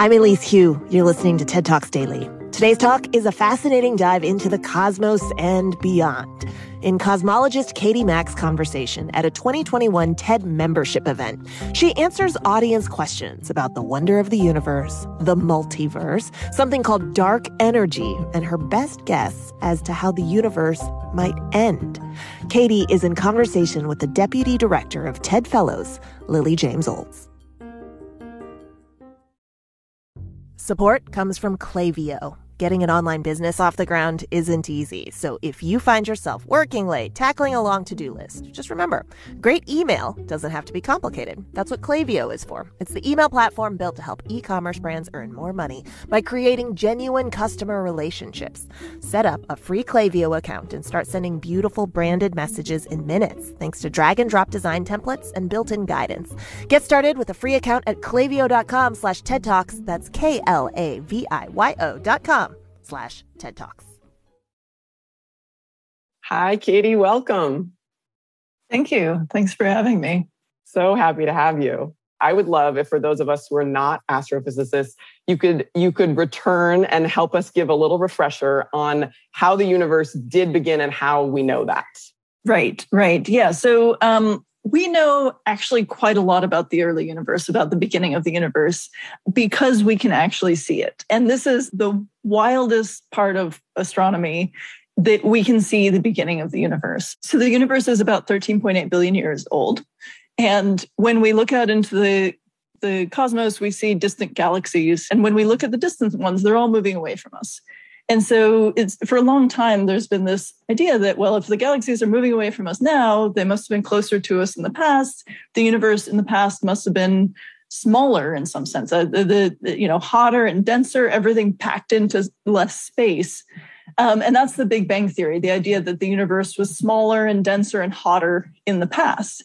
I'm Elise Hu. You're listening to TED Talks Daily. Today's talk is a fascinating dive into the cosmos and beyond. In cosmologist Katie Mack's conversation at a 2021 TED membership event, she answers audience questions about the wonder of the universe, the multiverse, something called dark energy, and her best guess as to how the universe might end. Katie is in conversation with the deputy director of TED Fellows, Lily James Olds. Support comes from Klaviyo. Getting an online business off the ground isn't easy. So if you find yourself working late, tackling a long to do list, just remember great email doesn't have to be complicated. That's what Klaviyo is for. It's the email platform built to help e commerce brands earn more money by creating genuine customer relationships. Set up a free Klaviyo account and start sending beautiful branded messages in minutes thanks to drag and drop design templates and built in guidance. Get started with a free account at klaviyo.com slash. That's K L A V I Y O dot com slash TED Talks. Hi, Katie. Welcome. Thank you. Thanks for having me. So happy to have you. I would love if for those of us who are not astrophysicists, you could you could return and help us give a little refresher on how the universe did begin and how we know that. Right, right. Yeah. So um, we know actually quite a lot about the early universe, about the beginning of the universe, because we can actually see it. And this is the wildest part of astronomy that we can see the beginning of the universe. So the universe is about 13.8 billion years old. And when we look out into the the cosmos, we see distant galaxies. And when we look at the distant ones, they're all moving away from us. And so it's for a long time, there's been this idea that, well, if the galaxies are moving away from us now, they must have been closer to us in the past. The universe in the past must have been smaller in some sense, uh, the, the, you know, hotter and denser, everything packed into less space. Um, and that's the Big Bang Theory, the idea that the universe was smaller and denser and hotter in the past.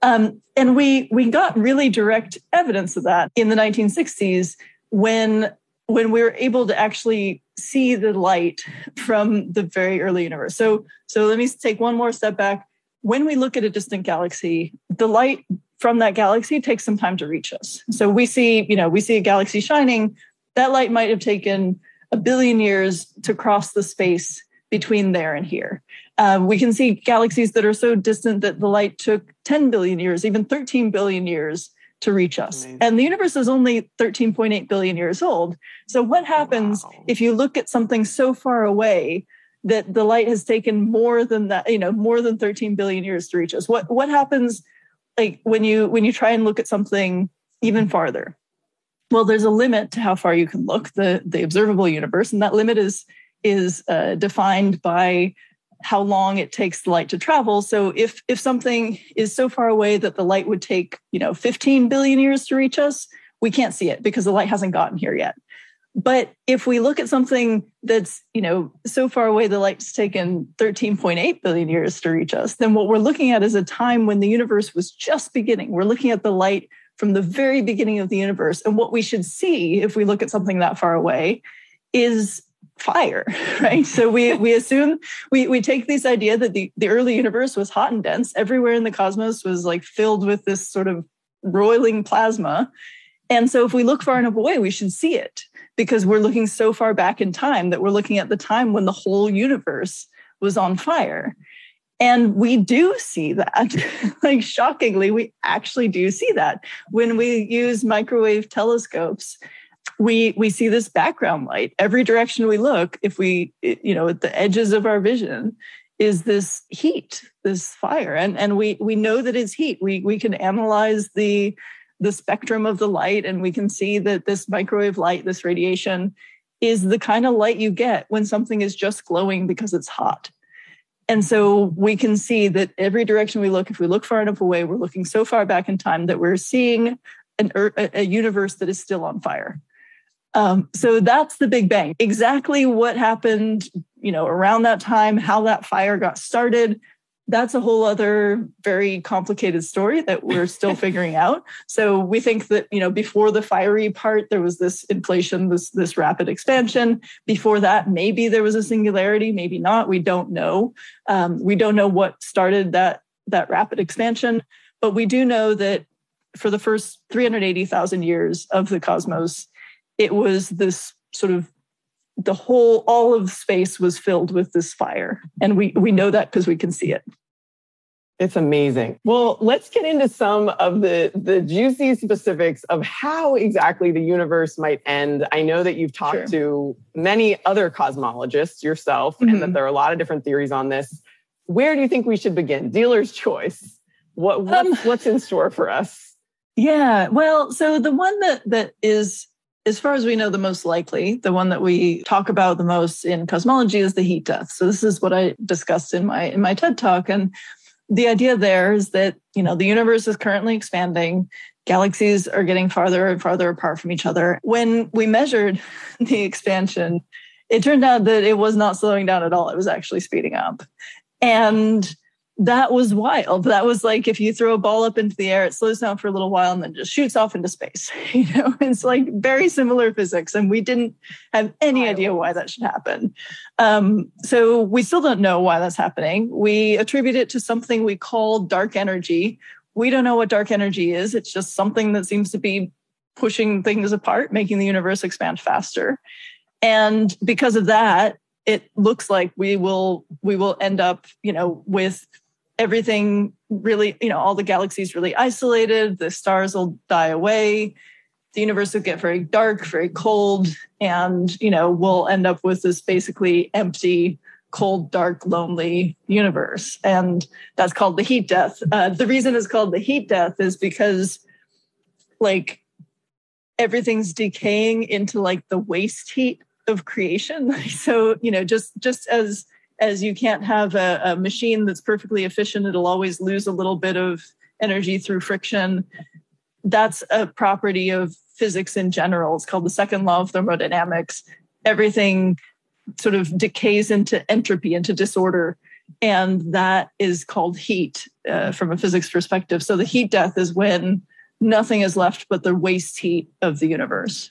Um, and we we got really direct evidence of that in the 1960s when when we were able to actually see the light from the very early universe. So, so let me take one more step back. When we look at a distant galaxy, the light from that galaxy takes some time to reach us. So we see, you know, we see a galaxy shining. That light might have taken a billion years to cross the space between there and here. Uh, we can see galaxies that are so distant that the light took 10 billion years, even 13 billion years to reach us. Amazing. And the universe is only 13.8 billion years old. So, what happens wow. if you look at something so far away that the light has taken more than that, you know, more than 13 billion years to reach us? What what happens like when you when you try and look at something even farther? Well, there's a limit to how far you can look, the the observable universe, and that limit is is uh, defined by how long it takes the light to travel. So if if something is so far away that the light would take, you know, 15 billion years to reach us, we can't see it because the light hasn't gotten here yet. But if we look at something that's, you know, so far away the light's taken 13.8 billion years to reach us, then what we're looking at is a time when the universe was just beginning. We're looking at the light from the very beginning of the universe. And what we should see if we look at something that far away is fire right? So we we assume we we take this idea that the the early universe was hot and dense. Everywhere in the cosmos was like filled with this sort of roiling plasma. And so if we look far enough away we should see it because we're looking so far back in time that we're looking at the time when the whole universe was on fire. And we do see that. Like shockingly we actually do see that when we use microwave telescopes we we see this background light. Every direction we look if we you know at the edges of our vision is this heat this fire. And and we we know that it's heat. We we can analyze the the spectrum of the light and we can see that this microwave light this radiation is the kind of light you get when something is just glowing because it's hot. And so we can see that every direction we look if we look far enough away we're looking so far back in time that we're seeing an, a universe that is still on fire um, so that's the Big Bang. Exactly what happened, you know, around that time, how that fire got started. That's a whole other very complicated story that we're still figuring out. So we think that you know before the fiery part, there was this inflation, this this rapid expansion. Before that, maybe there was a singularity, maybe not. We don't know. Um, we don't know what started that that rapid expansion, but we do know that for the first 380,000 years of the cosmos, it was this sort of the whole all of space was filled with this fire and we we know that because we can see it it's amazing. Well, let's get into some of the the juicy specifics of how exactly the universe might end. I know that you've talked sure. to many other cosmologists yourself mm-hmm. and that mm-hmm. there are a lot of different theories on this. Where do you think we should begin? Dealer's choice. What what's, um, what's in store for us? Yeah, well, so the one that that is as far as we know, the most likely, the one that we talk about the most in cosmology is the heat death. So this is what I discussed in my in my TED talk. And the idea there is that, you know, the universe is currently expanding. Galaxies are getting farther and farther apart from each other. When we measured the expansion, it turned out that it was not slowing down at all. It was actually speeding up. And that was wild. That was like if you throw a ball up into the air, it slows down for a little while and then just shoots off into space. You know, it's like very similar physics, and we didn't have any wild. idea why that should happen. Um, so we still don't know why that's happening. We attribute it to something we call dark energy. We don't know what dark energy is. It's just something that seems to be pushing things apart, making the universe expand faster. And because of that, it looks like we will we will end up, you know, with everything really, you know, all the galaxies really isolated, the stars will die away, the universe will get very dark, very cold, and, you know, we'll end up with this basically empty, cold, dark, lonely universe. And that's called the heat death. Uh, the reason it's called the heat death is because, like, everything's decaying into like the waste heat of creation. so, you know, just just as as you can't have a, a, machine that's perfectly efficient it'll always lose a little bit of energy through friction. That's a property of physics in general. It's called the second law of thermodynamics. Everything sort of decays into entropy into disorder and that is called heat uh, from a physics perspective. So the heat death is when nothing is left but the waste heat of the universe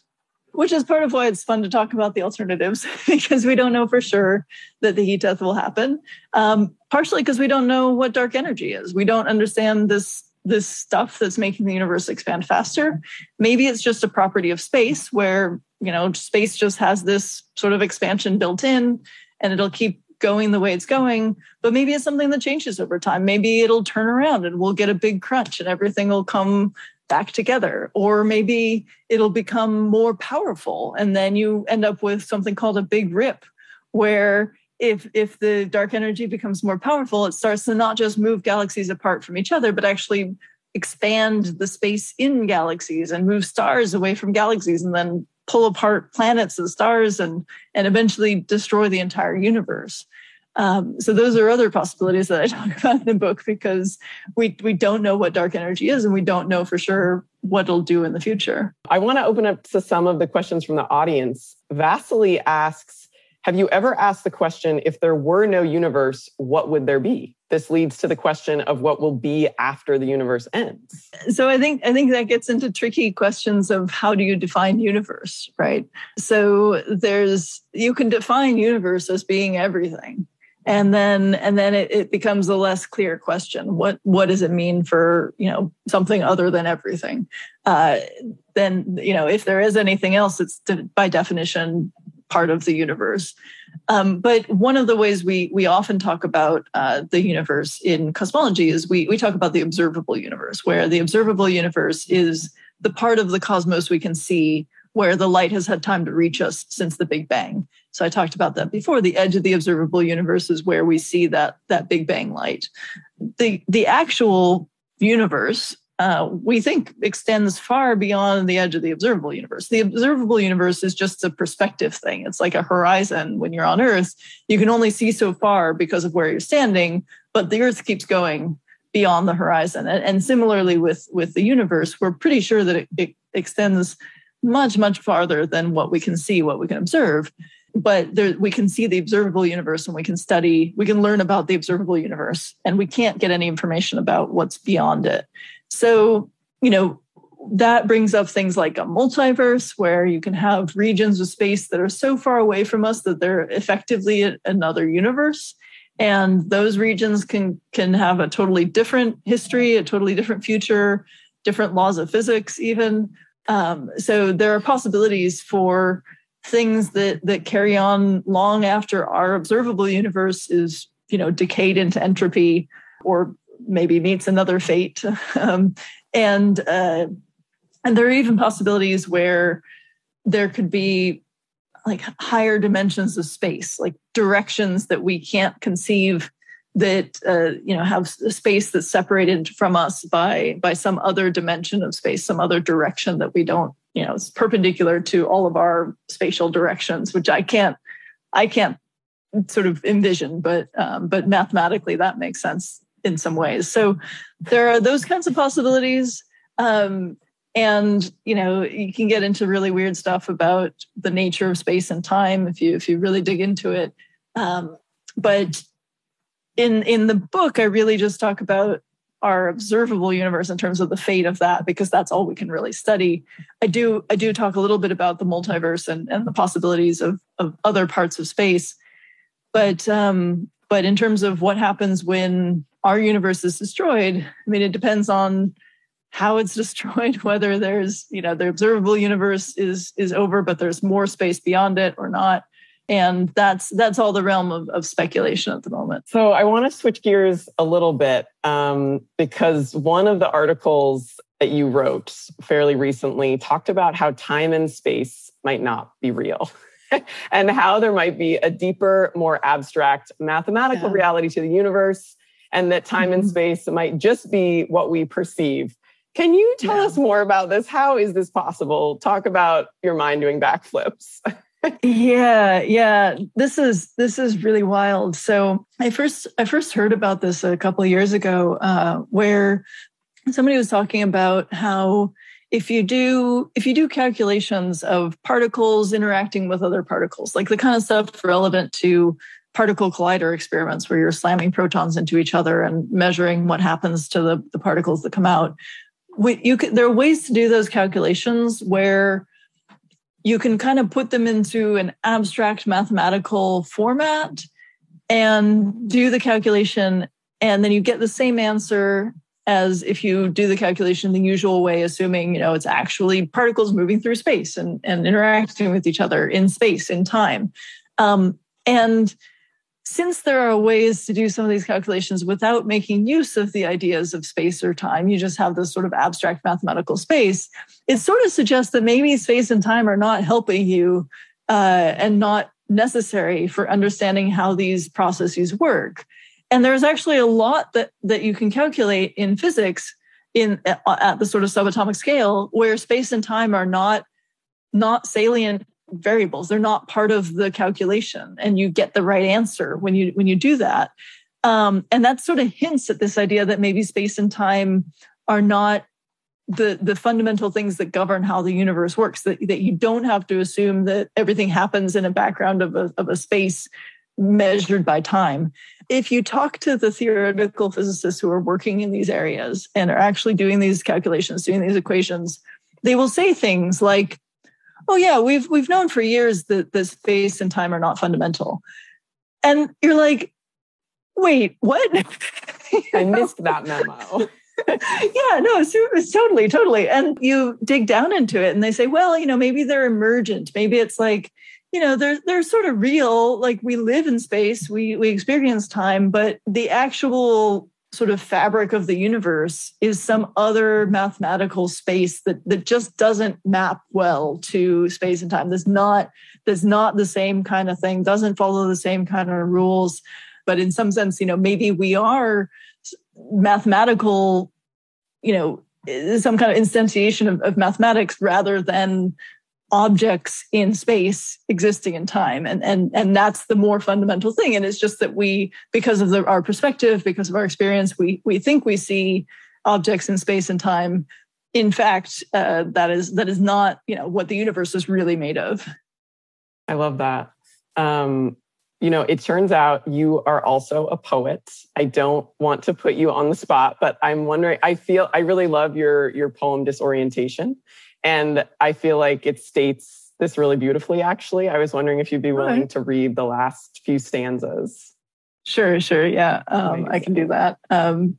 which is part of why it's fun to talk about the alternatives because we don't know for sure that the heat death will happen. Um, partially because we don't know what dark energy is. We don't understand this this stuff that's making the universe expand faster. Maybe it's just a property of space where you know space just has this sort of expansion built in, and it'll keep going the way it's going. But maybe it's something that changes over time. Maybe it'll turn around and we'll get a big crunch and everything will come back together or maybe it'll become more powerful and then you end up with something called a big rip where if if the dark energy becomes more powerful it starts to not just move galaxies apart from each other but actually expand the space in galaxies and move stars away from galaxies and then pull apart planets and stars and and eventually destroy the entire universe um, so those are other possibilities that I talk about in the book because we we don't know what dark energy is and we don't know for sure what it'll do in the future. I want to open up to some of the questions from the audience. Vasily asks, have you ever asked the question if there were no universe, what would there be? This leads to the question of what will be after the universe ends. So I think I think that gets into tricky questions of how do you define universe, right? So there's you can define universe as being everything and then and then it, it, becomes a less clear question. What what does it mean for you know something other than everything? Uh, then you know if there is anything else it's by definition part of the universe. Um, but one of the ways we we often talk about uh, the universe in cosmology is we we talk about the observable universe where the observable universe is the part of the cosmos we can see where the light has had time to reach us since the big bang so I talked about that before. The edge of the observable universe is where we see that that Big Bang light. The the actual universe uh, we think extends far beyond the edge of the observable universe. The observable universe is just a perspective thing. It's like a horizon. When you're on Earth, you can only see so far because of where you're standing, but the Earth keeps going beyond the horizon. And, and similarly with with the universe, we're pretty sure that it, it extends much much farther than what we can see, what we can observe but there, we can see the observable universe and we can study, we can learn about the observable universe, and we can't get any information about what's beyond it. So, you know, that brings up things like a multiverse where you can have regions of space that are so far away from us that they're effectively another universe and those regions can can have a totally different history a totally different future different laws of physics even Um, so there are possibilities for things that that carry on long after our observable universe is you know decayed into entropy or maybe meets another fate. Um, and uh, and there are even possibilities where there could be like higher dimensions of space like directions that we can't conceive that uh, you know have space that's separated from us by by some other dimension of space some other direction that we don't you know it's perpendicular to all of our spatial directions which i can't i can't sort of envision but um, but mathematically that makes sense in some ways. So there are those kinds of possibilities um, and you know you can get into really weird stuff about the nature of space and time if you if you really dig into it. Um, but in in the book i really just talk about our observable universe in terms of the fate of that because that's all we can really study. I do i do talk a little bit about the multiverse and, and the possibilities of, of other parts of space. But um but in terms of what happens when our universe is destroyed i mean it depends on how it's destroyed whether there's you know the observable universe is is over but there's more space beyond it or not and that's that's all the realm of, of speculation at the moment so i want to switch gears a little bit um, because one of the articles that you wrote fairly recently talked about how time and space might not be real and how there might be a deeper more abstract mathematical yeah. reality to the universe and that time mm-hmm. and space might just be what we perceive can you tell yeah. us more about this how is this possible talk about your mind doing backflips yeah yeah. This is this is really wild. So i first i first heard about this a couple of years ago uh, where somebody was talking about how if you do if you do calculations of particles interacting with other particles like the kind of stuff relevant to particle collider experiments where you're slamming protons into each other and measuring what happens to the, the particles that come out we, you can, there are ways to do those calculations where you can kind of put them into an abstract mathematical format and do the calculation and then you get the same answer as if you do the calculation the usual way assuming you know it's actually particles moving through space and, and interacting with each other in space in time. Um, and since there are ways to do some of these calculations without making use of the ideas of space or time, you just have this sort of abstract mathematical space, it sort of suggests that maybe space and time are not helping you uh, and not necessary for understanding how these processes work. And there's actually a lot that, that you can calculate in physics in at the sort of subatomic scale where space and time are not not salient variables. They're not part of the calculation and you get the right answer when you when you do that. Um, and that sort of hints at this idea that maybe space and time are not the the fundamental things that govern how the universe works that, that you don't have to assume that everything happens in a background of a, of a space measured by time. If you talk to the theoretical physicists who are working in these areas and are actually doing these calculations doing these equations they will say things like oh yeah, we've we've known for years that the space and time are not fundamental. And you're like, wait, what? I missed that memo. yeah, no, it's, it's totally, totally. And you dig down into it and they say, well, you know, maybe they're emergent. Maybe it's like, you know, they're they're sort of real. Like we live in space, we we experience time, but the actual sort of fabric of the universe is some other mathematical space that that just doesn't map well to space and time. that's not that's not the same kind of thing, doesn't follow the same kind of rules. But in some sense, you know, maybe we are mathematical, you know, some kind of instantiation of, of mathematics rather than objects in space existing in time. And and and that's the more fundamental thing. And it's just that we because of the, our perspective because of our experience we we think we see objects in space and time. In fact uh, that is that is not you know what the universe is really made of. I love that. Um you know it turns out you are also a poet. I don't want to put you on the spot but i'm wondering i feel i really love your your poem disorientation and I feel like it states this really beautifully, actually. I was wondering if you'd be willing right. to read the last few stanzas. Sure, sure. Yeah, um, I can do that. Um,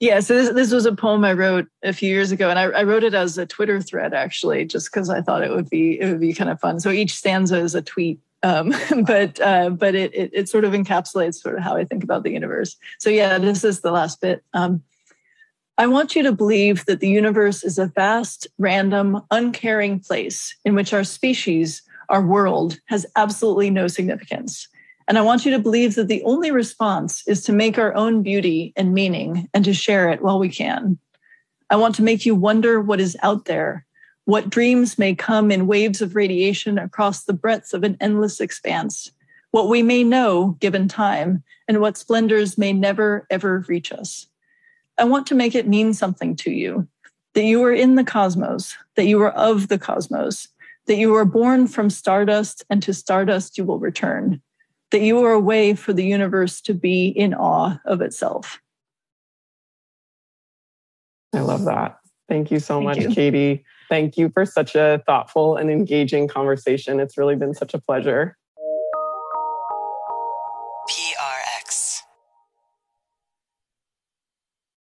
Yeah, so this, this was a poem I wrote a few years ago, and I, I wrote it as a Twitter thread actually, just because I thought it would be it would be kind of fun. So each stanza is a tweet, um, but uh, but it, it, it sort of encapsulates sort of how I think about the universe. So yeah, this is the last bit. Um, I want you to believe that the universe is a vast, random, uncaring place in which our species, our world, has absolutely no significance. And I want you to believe that the only response is to make our own beauty and meaning and to share it while we can. I want to make you wonder what is out there, what dreams may come in waves of radiation across the breadth of an endless expanse, what we may know given time, and what splendors may never, ever reach us. I want to make it mean something to you that you are in the cosmos, that you are of the cosmos, that you are born from stardust, and to stardust you will return that you are a way for the universe to be in awe of itself. I love that. Thank you so Thank much, you. Katie. Thank you for such a thoughtful and engaging conversation. It's really been such a pleasure.